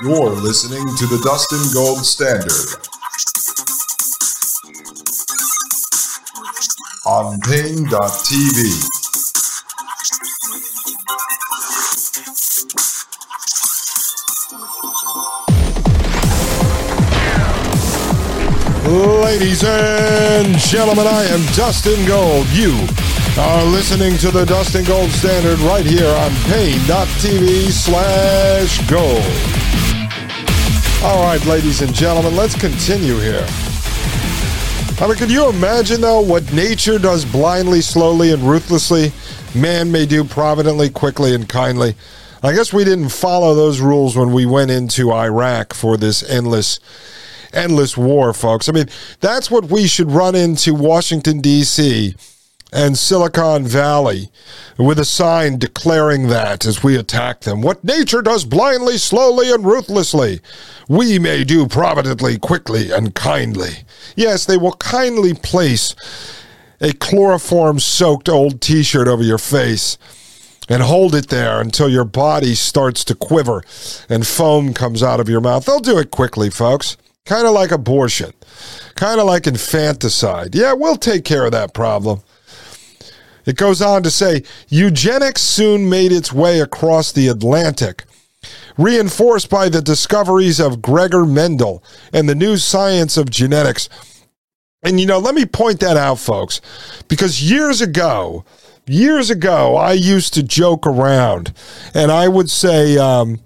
You're listening to the Dustin Gold Standard on Paine.tv. Ladies and gentlemen, I am Dustin Gold. You are listening to the Dustin Gold Standard right here on Paine.tv slash gold. All right, ladies and gentlemen, let's continue here. I mean, can you imagine, though, what nature does blindly, slowly, and ruthlessly, man may do providently, quickly, and kindly? I guess we didn't follow those rules when we went into Iraq for this endless endless war, folks. I mean, that's what we should run into Washington, D.C. and Silicon Valley with a sign declaring that as we attack them. What nature does blindly, slowly, and ruthlessly, we may do providently, quickly, and kindly. Yes, they will kindly place a chloroform soaked old t shirt over your face and hold it there until your body starts to quiver and foam comes out of your mouth. They'll do it quickly, folks. Kind of like abortion, kind of like infanticide. Yeah, we'll take care of that problem. It goes on to say eugenics soon made its way across the Atlantic, reinforced by the discoveries of Gregor Mendel and the new science of genetics. And you know, let me point that out, folks, because years ago, years ago, I used to joke around and I would say, um,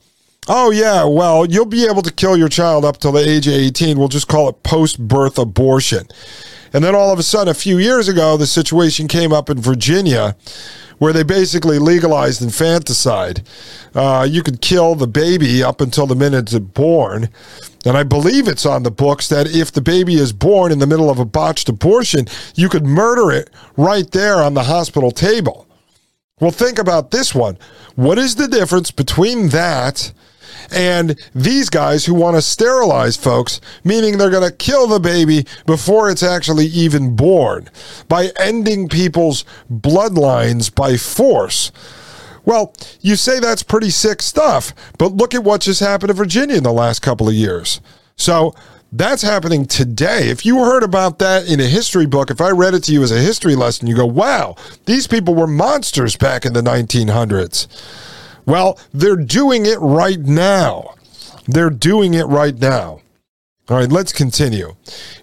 Oh, yeah. Well, you'll be able to kill your child up till the age of 18. We'll just call it post birth abortion. And then all of a sudden, a few years ago, the situation came up in Virginia where they basically legalized infanticide. Uh, you could kill the baby up until the minute it's born. And I believe it's on the books that if the baby is born in the middle of a botched abortion, you could murder it right there on the hospital table. Well, think about this one. What is the difference between that and these guys who want to sterilize folks, meaning they're going to kill the baby before it's actually even born by ending people's bloodlines by force. Well, you say that's pretty sick stuff, but look at what just happened in Virginia in the last couple of years. So that's happening today. If you heard about that in a history book, if I read it to you as a history lesson, you go, wow, these people were monsters back in the 1900s. Well, they're doing it right now. They're doing it right now. All right, let's continue.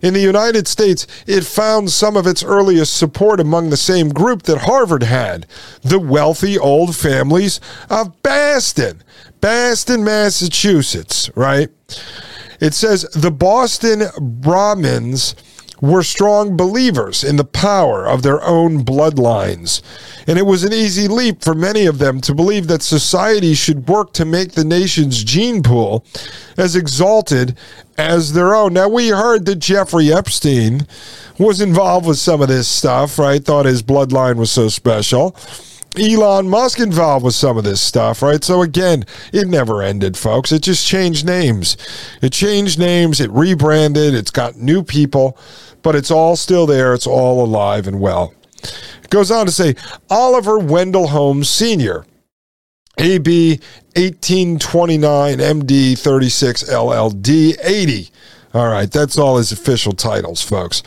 In the United States, it found some of its earliest support among the same group that Harvard had the wealthy old families of Boston, Boston, Massachusetts, right? It says the Boston Brahmins were strong believers in the power of their own bloodlines. And it was an easy leap for many of them to believe that society should work to make the nation's gene pool as exalted as their own. Now, we heard that Jeffrey Epstein was involved with some of this stuff, right? Thought his bloodline was so special. Elon Musk involved with some of this stuff, right? So again, it never ended, folks. It just changed names. It changed names, it rebranded, it's got new people but it's all still there. It's all alive and well. It goes on to say Oliver Wendell Holmes Sr., AB 1829, MD 36, LLD 80 all right, that's all his official titles, folks.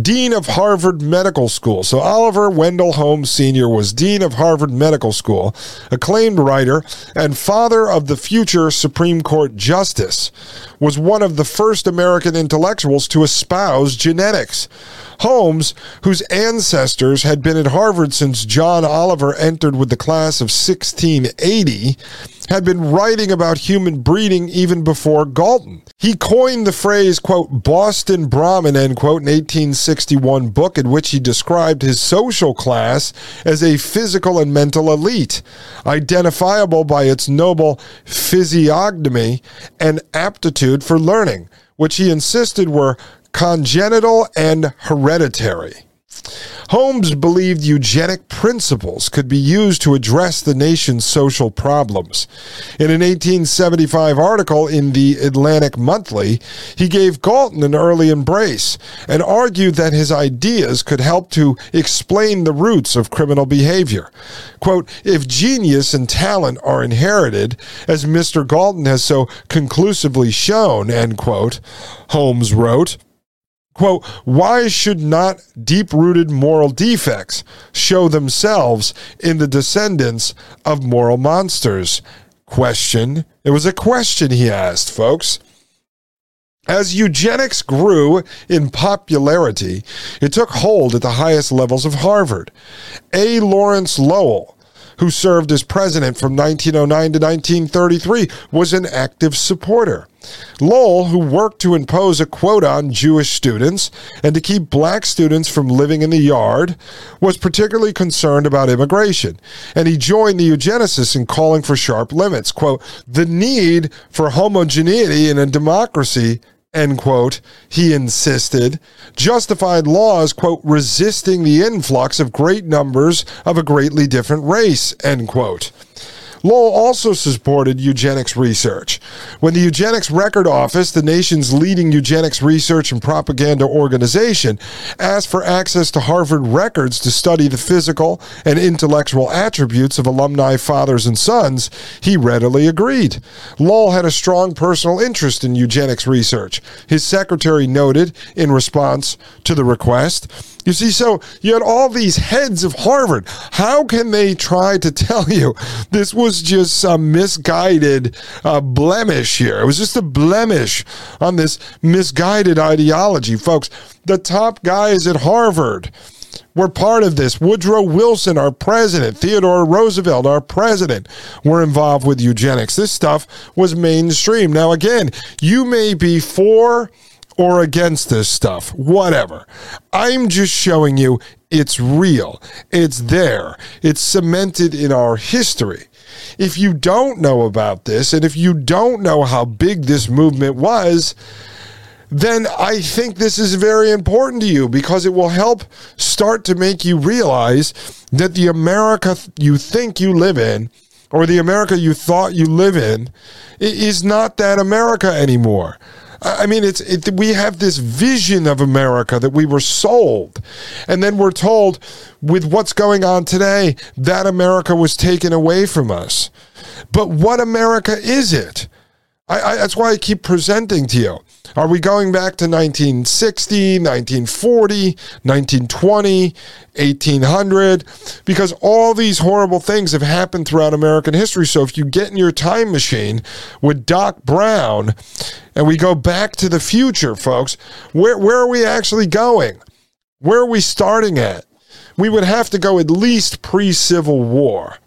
Dean of Harvard Medical School. So Oliver Wendell Holmes Sr. was Dean of Harvard Medical School, acclaimed writer, and father of the future Supreme Court Justice. Was one of the first American intellectuals to espouse genetics. Holmes, whose ancestors had been at Harvard since John Oliver entered with the class of 1680, had been writing about human breeding even before Galton. He coined the phrase phrase, quote, Boston Brahmin, end quote, in 1861 book in which he described his social class as a physical and mental elite, identifiable by its noble physiognomy and aptitude for learning, which he insisted were congenital and hereditary. Holmes believed eugenic principles could be used to address the nation's social problems. In an 1875 article in the Atlantic Monthly, he gave Galton an early embrace and argued that his ideas could help to explain the roots of criminal behavior. Quote, if genius and talent are inherited, as Mr. Galton has so conclusively shown, end quote, Holmes wrote, Quote, why should not deep rooted moral defects show themselves in the descendants of moral monsters? Question. It was a question he asked, folks. As eugenics grew in popularity, it took hold at the highest levels of Harvard. A. Lawrence Lowell, who served as president from 1909 to 1933, was an active supporter. Lowell, who worked to impose a quota on Jewish students and to keep black students from living in the yard, was particularly concerned about immigration, and he joined the eugenicists in calling for sharp limits. Quote, the need for homogeneity in a democracy end quote, he insisted, justified laws, quote, resisting the influx of great numbers of a greatly different race, end quote. Lowell also supported eugenics research. When the Eugenics Record Office, the nation's leading eugenics research and propaganda organization, asked for access to Harvard records to study the physical and intellectual attributes of alumni fathers and sons, he readily agreed. Lowell had a strong personal interest in eugenics research. His secretary noted in response to the request you see, so you had all these heads of Harvard. How can they try to tell you this was just some misguided uh, blemish here? It was just a blemish on this misguided ideology, folks. The top guys at Harvard were part of this. Woodrow Wilson, our president, Theodore Roosevelt, our president, were involved with eugenics. This stuff was mainstream. Now, again, you may be for or against this stuff, whatever. I'm just showing you it's real. It's there. It's cemented in our history. If you don't know about this, and if you don't know how big this movement was, then I think this is very important to you because it will help start to make you realize that the America you think you live in or the America you thought you live in is not that America anymore. I mean, it's it, we have this vision of America that we were sold, and then we're told with what's going on today that America was taken away from us. But what America is it? I, I, that's why I keep presenting to you. Are we going back to 1960, 1940, 1920, 1800? Because all these horrible things have happened throughout American history. So if you get in your time machine with Doc Brown and we go back to the future, folks, where, where are we actually going? Where are we starting at? We would have to go at least pre Civil War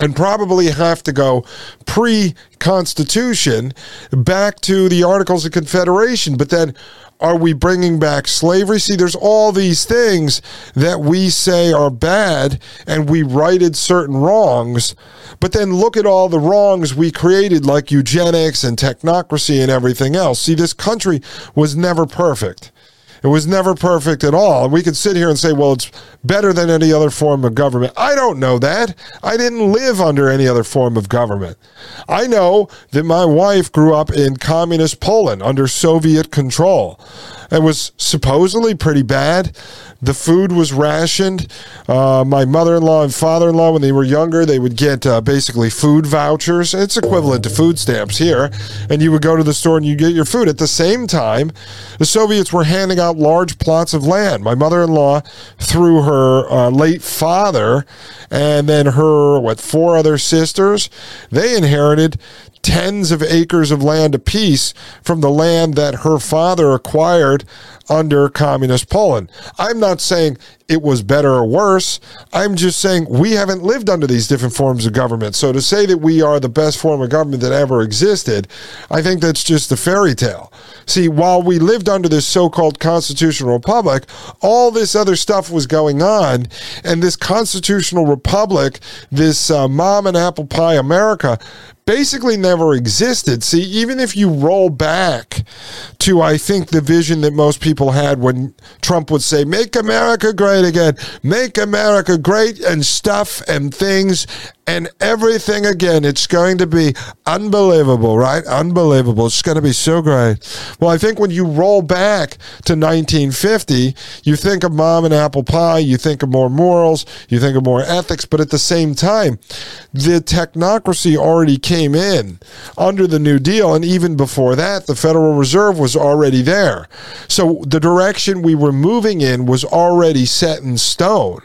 and probably have to go pre Constitution back to the Articles of Confederation. But then are we bringing back slavery? See, there's all these things that we say are bad and we righted certain wrongs. But then look at all the wrongs we created, like eugenics and technocracy and everything else. See, this country was never perfect. It was never perfect at all. And we could sit here and say, well, it's better than any other form of government. I don't know that. I didn't live under any other form of government. I know that my wife grew up in communist Poland under Soviet control. It was supposedly pretty bad. The food was rationed. Uh, my mother in law and father in law, when they were younger, they would get uh, basically food vouchers. It's equivalent to food stamps here. And you would go to the store and you get your food. At the same time, the Soviets were handing out large plots of land. My mother in law, through her uh, late father, and then her, what, four other sisters, they inherited tens of acres of land apiece from the land that her father acquired under communist Poland. I'm not saying it was better or worse. I'm just saying we haven't lived under these different forms of government. So to say that we are the best form of government that ever existed, I think that's just a fairy tale. See, while we lived under this so called constitutional republic, all this other stuff was going on. And this constitutional republic, this uh, mom and apple pie America, basically never existed. See, even if you roll back to, I think, the vision that most people had when Trump would say, Make America great again, make America great and stuff and things and everything again. It's going to be unbelievable, right? Unbelievable. It's going to be so great. Well, I think when you roll back to 1950, you think of mom and apple pie, you think of more morals, you think of more ethics, but at the same time, the technocracy already came in under the New Deal. And even before that, the Federal Reserve was already there. So the direction we were moving in was already set in stone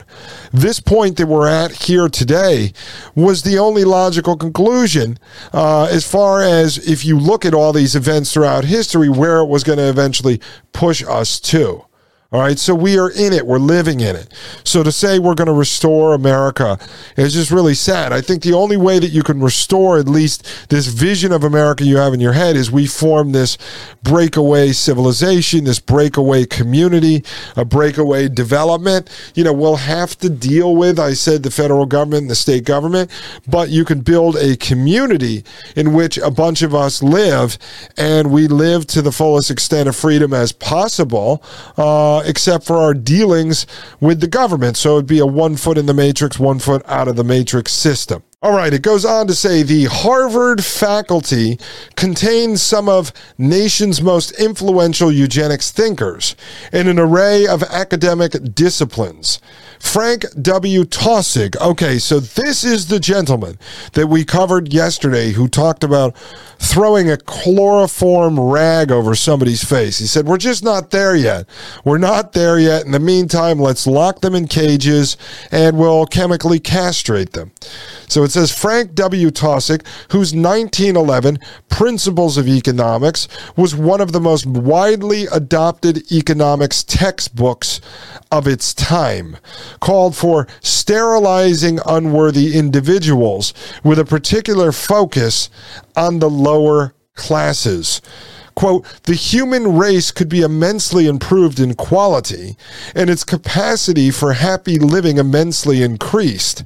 this point that we're at here today was the only logical conclusion uh, as far as if you look at all these events throughout history, where it was going to eventually push us to. All right. So we are in it. We're living in it. So to say we're going to restore America is just really sad. I think the only way that you can restore at least this vision of America you have in your head is we form this breakaway civilization, this breakaway community, a breakaway development. You know, we'll have to deal with, I said, the federal government and the state government, but you can build a community in which a bunch of us live and we live to the fullest extent of freedom as possible. Uh, uh, except for our dealings with the government. So it'd be a one foot in the matrix, one foot out of the matrix system. All right, it goes on to say the Harvard faculty contains some of nation's most influential eugenics thinkers in an array of academic disciplines. Frank W. Taussig. Okay, so this is the gentleman that we covered yesterday who talked about throwing a chloroform rag over somebody's face. He said, We're just not there yet. We're not there yet. In the meantime, let's lock them in cages and we'll chemically castrate them. So it says Frank W. Taussig, whose 1911 Principles of Economics was one of the most widely adopted economics textbooks of its time, called for sterilizing unworthy individuals with a particular focus on the lower classes quote, the human race could be immensely improved in quality and its capacity for happy living immensely increased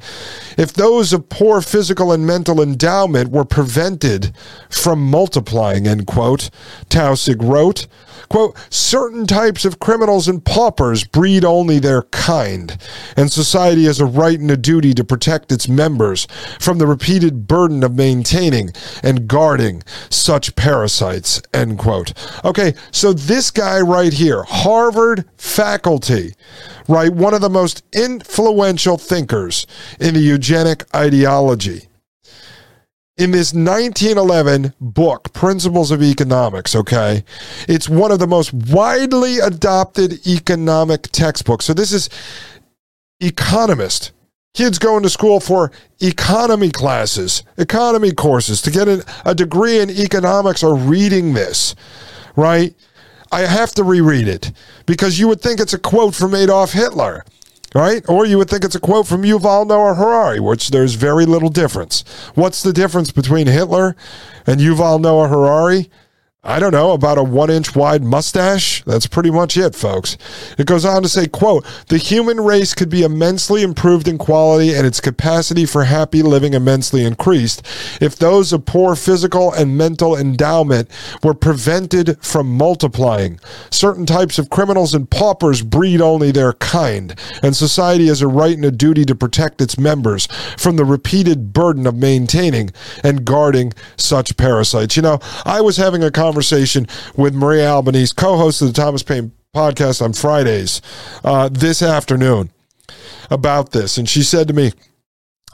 if those of poor physical and mental endowment were prevented from multiplying, end quote. Taussig wrote, quote, certain types of criminals and paupers breed only their kind, and society has a right and a duty to protect its members from the repeated burden of maintaining and guarding such parasites, end quote. Okay, so this guy right here, Harvard faculty, right, one of the most influential thinkers in the eugenic ideology in this 1911 book, Principles of Economics, okay? It's one of the most widely adopted economic textbooks. So this is economist. Kids going to school for economy classes, economy courses to get a degree in economics are reading this, right? I have to reread it because you would think it's a quote from Adolf Hitler right? Or you would think it's a quote from Yuval Noah Harari, which there's very little difference. What's the difference between Hitler and Yuval Noah Harari? I don't know, about a one inch wide mustache. That's pretty much it, folks. It goes on to say, quote, the human race could be immensely improved in quality and its capacity for happy living immensely increased if those of poor physical and mental endowment were prevented from multiplying. Certain types of criminals and paupers breed only their kind, and society has a right and a duty to protect its members from the repeated burden of maintaining and guarding such parasites. You know, I was having a conversation conversation with Maria Albanese, co host of the Thomas Paine podcast on Fridays uh, this afternoon about this. And she said to me,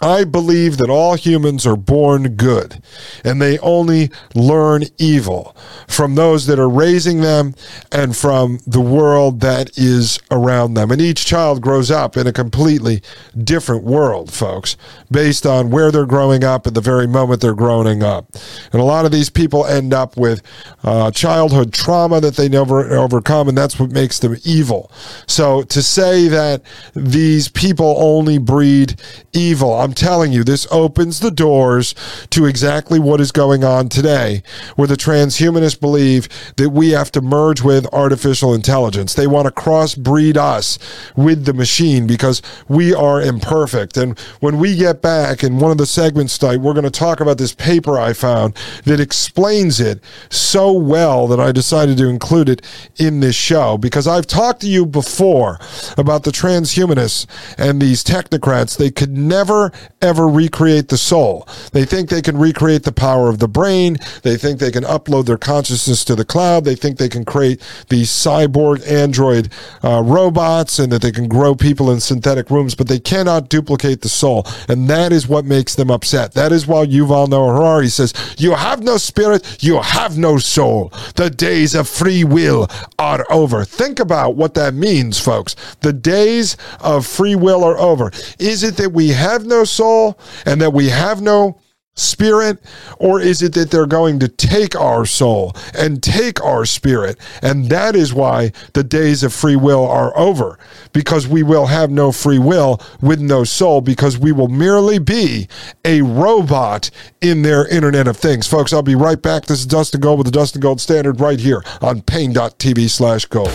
I believe that all humans are born good and they only learn evil from those that are raising them and from the world that is around them. And each child grows up in a completely different world, folks, based on where they're growing up at the very moment they're growing up. And a lot of these people end up with uh, childhood trauma that they never overcome, and that's what makes them evil. So to say that these people only breed evil, I'm telling you, this opens the doors to exactly what is going on today, where the transhumanists believe that we have to merge with artificial intelligence. They want to crossbreed us with the machine because we are imperfect. And when we get back in one of the segments tonight, we're going to talk about this paper I found that explains it so well that I decided to include it in this show because I've talked to you before about the transhumanists and these technocrats. They could never, ever recreate the soul. They think they can recreate the power of the brain. They think they can upload their consciousness to the cloud. They think they can create these cyborg android uh, robots and that they can grow people in synthetic rooms, but they cannot duplicate the soul. And that is what makes them upset. That is why Yuval Noah Harari says, You have no spirit, you have no soul. The days of free will are over. Think about what that means, folks. The days of free will are over. Is it that we have no soul and that we have no spirit? Or is it that they're going to take our soul and take our spirit? And that is why the days of free will are over, because we will have no free will with no soul, because we will merely be a robot in their Internet of Things. Folks, I'll be right back. This is Dustin Gold with the Dustin Gold Standard right here on Paine.tv slash gold.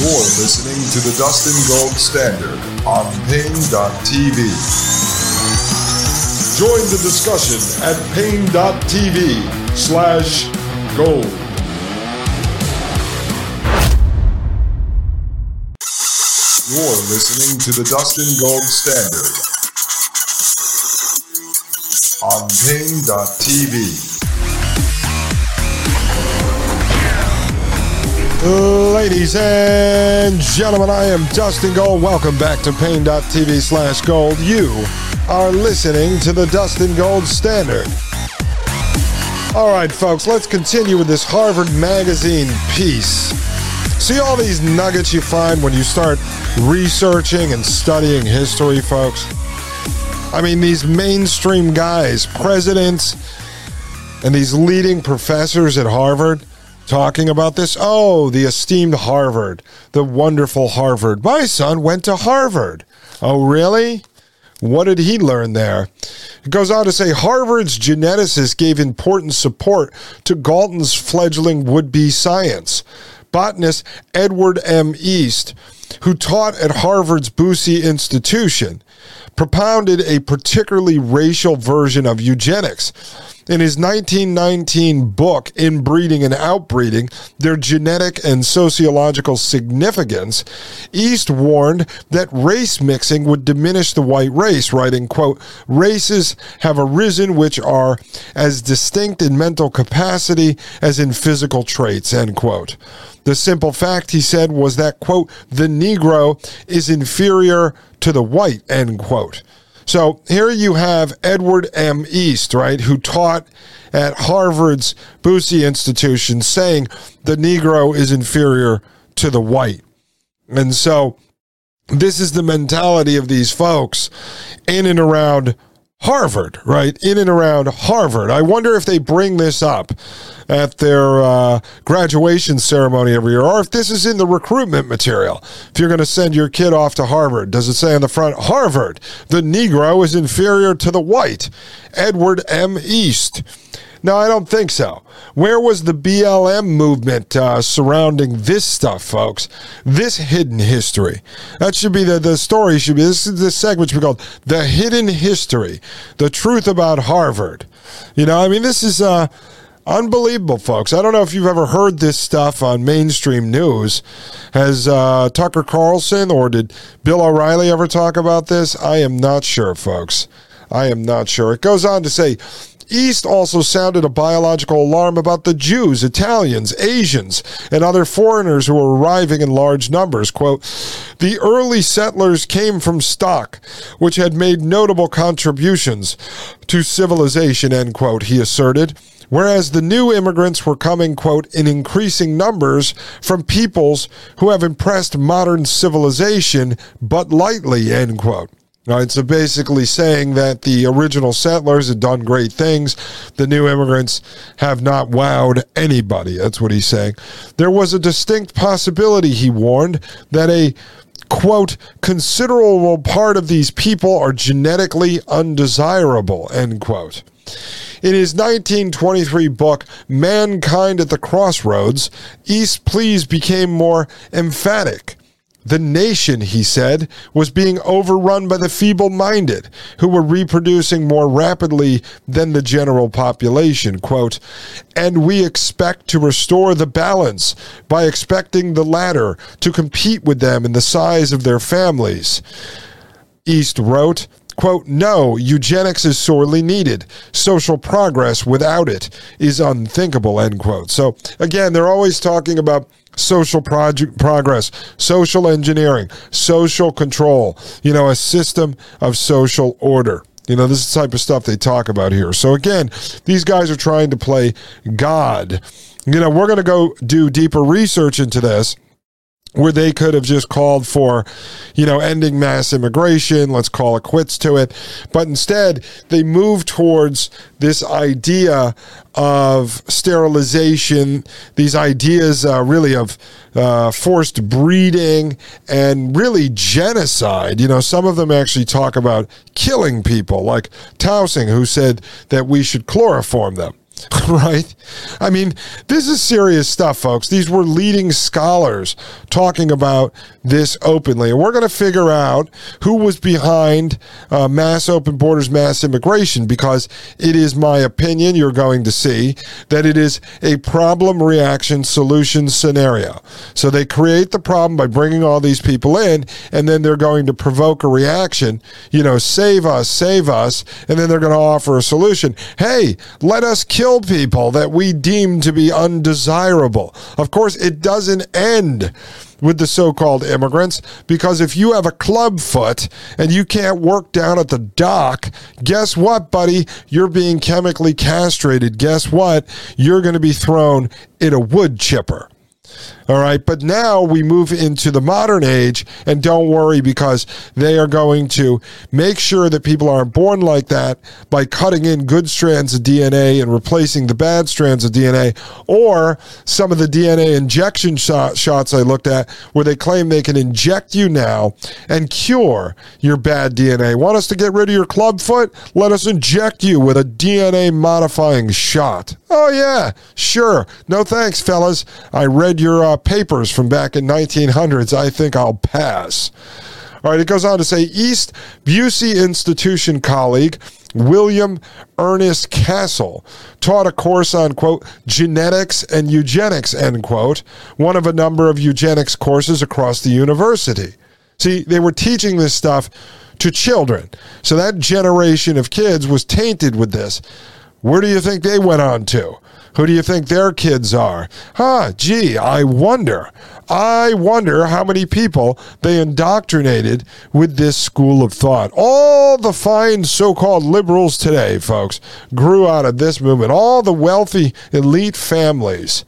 You're listening to the Dustin Gold Standard on Paine.tv. Join the discussion at Paine.tv slash gold. You're listening to the Dustin Gold Standard on Paine.tv. Ladies and gentlemen, I am Dustin Gold. Welcome back to Paine.tv slash gold. You are listening to the Dustin Gold Standard. All right, folks, let's continue with this Harvard Magazine piece. See all these nuggets you find when you start researching and studying history, folks? I mean, these mainstream guys, presidents, and these leading professors at Harvard talking about this. Oh, the esteemed Harvard, the wonderful Harvard. My son went to Harvard. Oh, really? What did he learn there? It goes on to say Harvard's geneticists gave important support to Galton's fledgling would be science. Botanist Edward M. East, who taught at Harvard's Bussey Institution, propounded a particularly racial version of eugenics. In his 1919 book, Inbreeding and Outbreeding Their Genetic and Sociological Significance, East warned that race mixing would diminish the white race, writing, quote, races have arisen which are as distinct in mental capacity as in physical traits, end quote. The simple fact, he said, was that, quote, the Negro is inferior to the white, end quote. So here you have Edward M. East, right, who taught at Harvard's Bussey Institution saying the Negro is inferior to the white. And so this is the mentality of these folks in and around Harvard, right? In and around Harvard. I wonder if they bring this up at their uh, graduation ceremony every year, or if this is in the recruitment material. If you're going to send your kid off to Harvard, does it say on the front, Harvard, the Negro is inferior to the white? Edward M. East. No, I don't think so. Where was the BLM movement uh, surrounding this stuff, folks? This hidden history. That should be the, the story, should be this, this segment should be called The Hidden History, The Truth About Harvard. You know, I mean, this is. Uh, Unbelievable, folks. I don't know if you've ever heard this stuff on mainstream news. Has uh, Tucker Carlson or did Bill O'Reilly ever talk about this? I am not sure, folks. I am not sure. It goes on to say East also sounded a biological alarm about the Jews, Italians, Asians, and other foreigners who were arriving in large numbers. Quote, the early settlers came from stock, which had made notable contributions to civilization, end quote, he asserted whereas the new immigrants were coming, quote, in increasing numbers from peoples who have impressed modern civilization but lightly, end quote. All right, so basically saying that the original settlers had done great things, the new immigrants have not wowed anybody. That's what he's saying. There was a distinct possibility, he warned, that a quote, considerable part of these people are genetically undesirable, end quote. In his 1923 book, Mankind at the Crossroads, East Please became more emphatic. The nation, he said, was being overrun by the feeble minded, who were reproducing more rapidly than the general population. Quote, and we expect to restore the balance by expecting the latter to compete with them in the size of their families. East wrote, quote, no, eugenics is sorely needed. Social progress without it is unthinkable, end quote. So again, they're always talking about social project progress, social engineering, social control, you know, a system of social order. You know, this is the type of stuff they talk about here. So again, these guys are trying to play God. You know, we're going to go do deeper research into this where they could have just called for, you know, ending mass immigration, let's call it quits to it. But instead, they move towards this idea of sterilization, these ideas uh, really of uh, forced breeding and really genocide. You know, some of them actually talk about killing people, like Taussig, who said that we should chloroform them. right? I mean, this is serious stuff, folks. These were leading scholars talking about this openly. And we're going to figure out who was behind uh, mass open borders, mass immigration, because it is my opinion, you're going to see, that it is a problem reaction solution scenario. So they create the problem by bringing all these people in, and then they're going to provoke a reaction, you know, save us, save us, and then they're going to offer a solution. Hey, let us kill kill people that we deem to be undesirable. Of course, it doesn't end with the so called immigrants because if you have a club foot and you can't work down at the dock, guess what, buddy? You're being chemically castrated. Guess what? You're going to be thrown in a wood chipper. All right. But now we move into the modern age, and don't worry because they are going to make sure that people aren't born like that by cutting in good strands of DNA and replacing the bad strands of DNA, or some of the DNA injection shot, shots I looked at where they claim they can inject you now and cure your bad DNA. Want us to get rid of your club foot? Let us inject you with a DNA modifying shot. Oh, yeah, sure. No thanks, fellas. I read your uh, papers from back in 1900s. I think I'll pass. All right, it goes on to say East Bussey Institution colleague William Ernest Castle taught a course on, quote, genetics and eugenics, end quote, one of a number of eugenics courses across the university. See, they were teaching this stuff to children. So that generation of kids was tainted with this. Where do you think they went on to? Who do you think their kids are? Huh, gee, I wonder. I wonder how many people they indoctrinated with this school of thought. All the fine so called liberals today, folks, grew out of this movement. All the wealthy elite families.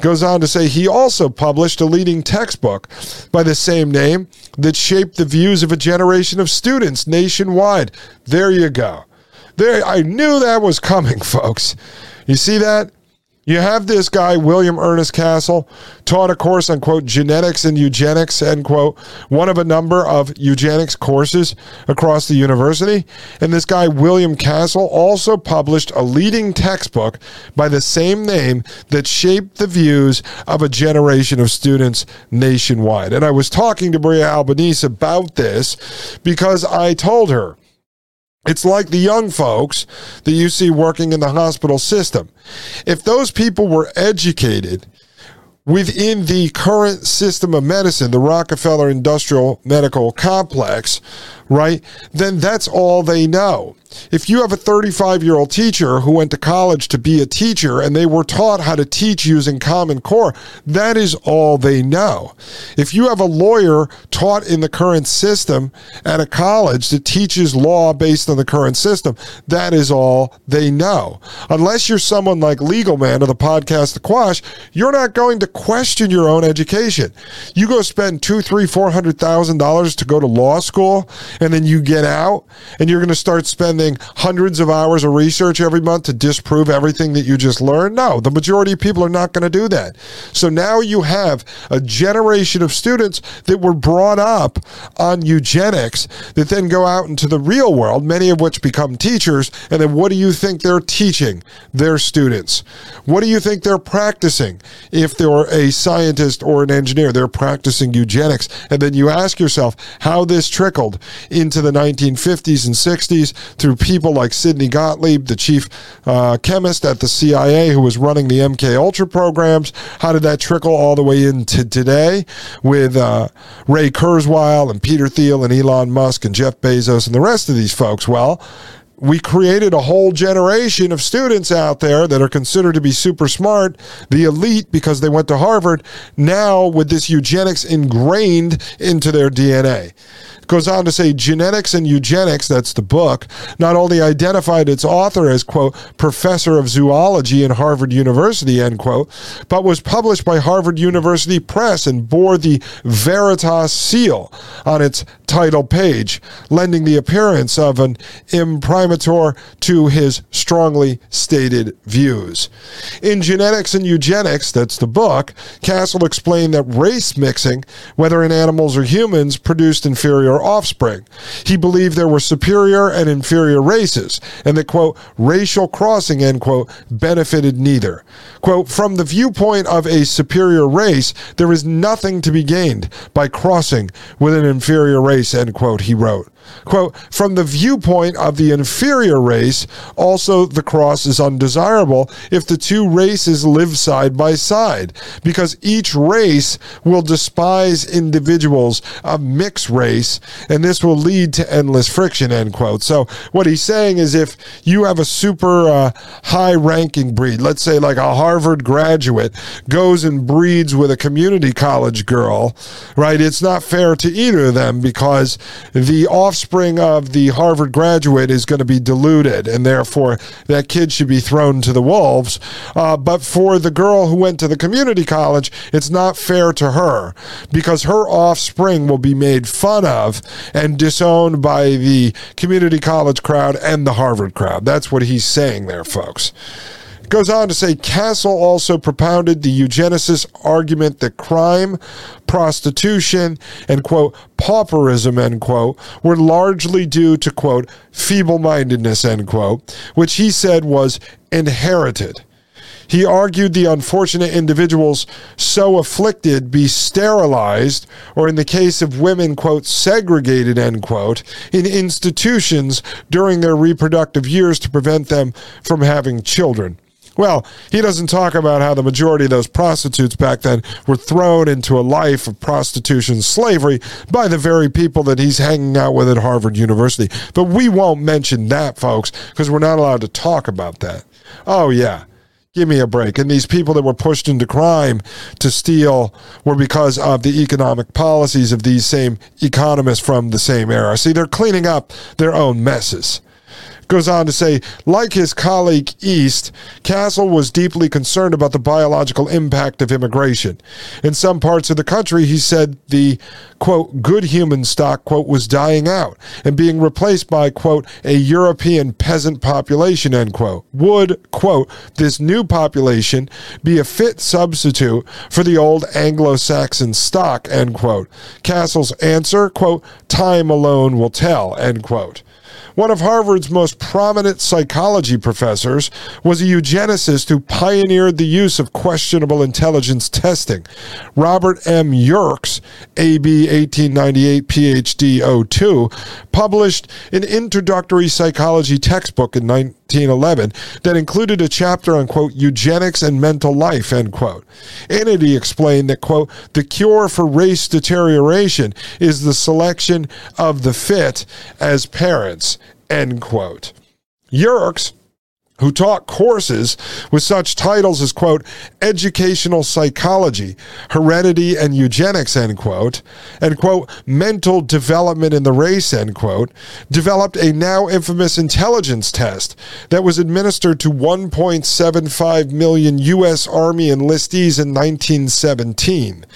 Goes on to say he also published a leading textbook by the same name that shaped the views of a generation of students nationwide. There you go. There, I knew that was coming, folks. You see that? You have this guy, William Ernest Castle, taught a course on, quote, genetics and eugenics, end quote, one of a number of eugenics courses across the university. And this guy, William Castle, also published a leading textbook by the same name that shaped the views of a generation of students nationwide. And I was talking to Maria Albanese about this because I told her, it's like the young folks that you see working in the hospital system. If those people were educated within the current system of medicine, the Rockefeller Industrial Medical Complex, right? Then that's all they know. If you have a 35 year old teacher who went to college to be a teacher and they were taught how to teach using Common Core, that is all they know. If you have a lawyer taught in the current system at a college that teaches law based on the current system, that is all they know. Unless you're someone like Legal Man of the podcast The Quash, you're not going to question your own education. You go spend two, three, four hundred thousand dollars to go to law school, and then you get out and you're going to start spending hundreds of hours of research every month to disprove everything that you just learned. No, the majority of people are not going to do that. So now you have a generation of students that were brought up on eugenics that then go out into the real world, many of which become teachers. And then what do you think they're teaching their students? What do you think they're practicing? If they're a scientist or an engineer, they're practicing eugenics. And then you ask yourself how this trickled into the 1950s and 60s through people like Sidney Gottlieb, the chief uh, chemist at the CIA who was running the MK Ultra programs. How did that trickle all the way into today with uh, Ray Kurzweil and Peter Thiel and Elon Musk and Jeff Bezos and the rest of these folks? Well, we created a whole generation of students out there that are considered to be super smart, the elite because they went to Harvard, now with this eugenics ingrained into their DNA goes on to say genetics and eugenics, that's the book, not only identified its author as, quote, professor of zoology in Harvard University, end quote, but was published by Harvard University Press and bore the Veritas seal on its title page, lending the appearance of an imprimatur to his strongly stated views. In Genetics and Eugenics, that's the book, Castle explained that race mixing, whether in animals or humans, produced inferior offspring. He believed there were superior and inferior races, and that, quote, racial crossing, end quote, benefited neither. Quote, from the viewpoint of a superior race, there is nothing to be gained by crossing with an inferior race, end quote, he wrote. Quote, from the viewpoint of the inferior race, also the cross is undesirable if the two races live side by side, because each race will despise individuals of mixed race, and this will lead to endless friction, end quote. So what he's saying is if you have a super uh, high ranking breed, let's say like a Harvard graduate goes and breeds with a community college girl, right? It's not fair to either of them because the off offspring of the Harvard graduate is going to be diluted, and therefore that kid should be thrown to the wolves. Uh, but for the girl who went to the community college, it's not fair to her because her offspring will be made fun of and disowned by the community college crowd and the Harvard crowd. That's what he's saying there, folks. Goes on to say Castle also propounded the eugenicist argument that crime, prostitution, and quote, pauperism, end quote, were largely due to quote, feeble mindedness, end quote, which he said was inherited. He argued the unfortunate individuals so afflicted be sterilized, or in the case of women, quote, segregated, end quote, in institutions during their reproductive years to prevent them from having children. Well, he doesn't talk about how the majority of those prostitutes back then were thrown into a life of prostitution slavery by the very people that he's hanging out with at Harvard University. But we won't mention that, folks, because we're not allowed to talk about that. Oh, yeah. Give me a break. And these people that were pushed into crime to steal were because of the economic policies of these same economists from the same era. See, they're cleaning up their own messes goes on to say, like his colleague East, Castle was deeply concerned about the biological impact of immigration. In some parts of the country, he said the, quote, good human stock, quote, was dying out and being replaced by, quote, a European peasant population, end quote. Would, quote, this new population be a fit substitute for the old Anglo Saxon stock, end quote. Castle's answer, quote, time alone will tell, end quote. One of Harvard's most prominent psychology professors was a eugenicist who pioneered the use of questionable intelligence testing. Robert M. Yerkes, AB 1898 PhD 02, published an introductory psychology textbook in 19 1911 that included a chapter on, quote, eugenics and mental life, end quote. He explained that, quote, the cure for race deterioration is the selection of the fit as parents, end quote. Yerkes who taught courses with such titles as, quote, educational psychology, heredity and eugenics, end quote, and, quote, mental development in the race, end quote, developed a now infamous intelligence test that was administered to 1.75 million U.S. Army enlistees in 1917.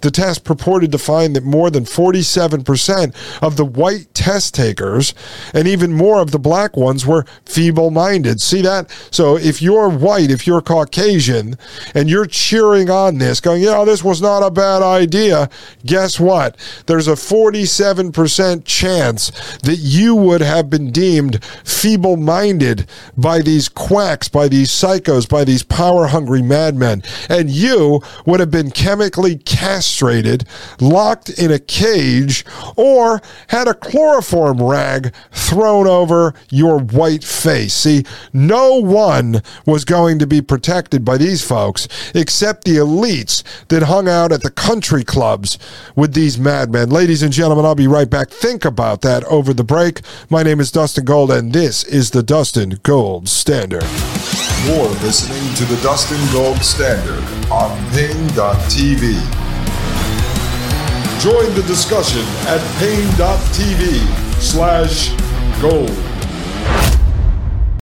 The test purported to find that more than 47% of the white test takers and even more of the black ones were feeble minded. See, that? So if you're white, if you're Caucasian, and you're cheering on this, going, yeah, this was not a bad idea, guess what? There's a 47% chance that you would have been deemed feeble minded by these quacks, by these psychos, by these power hungry madmen. And you would have been chemically castrated, locked in a cage, or had a chloroform rag thrown over your white face. See, no one was going to be protected by these folks except the elites that hung out at the country clubs with these madmen. Ladies and gentlemen, I'll be right back. Think about that over the break. My name is Dustin Gold, and this is the Dustin Gold Standard. You're listening to the Dustin Gold Standard on Paine.tv. Join the discussion at Paine.tv slash gold.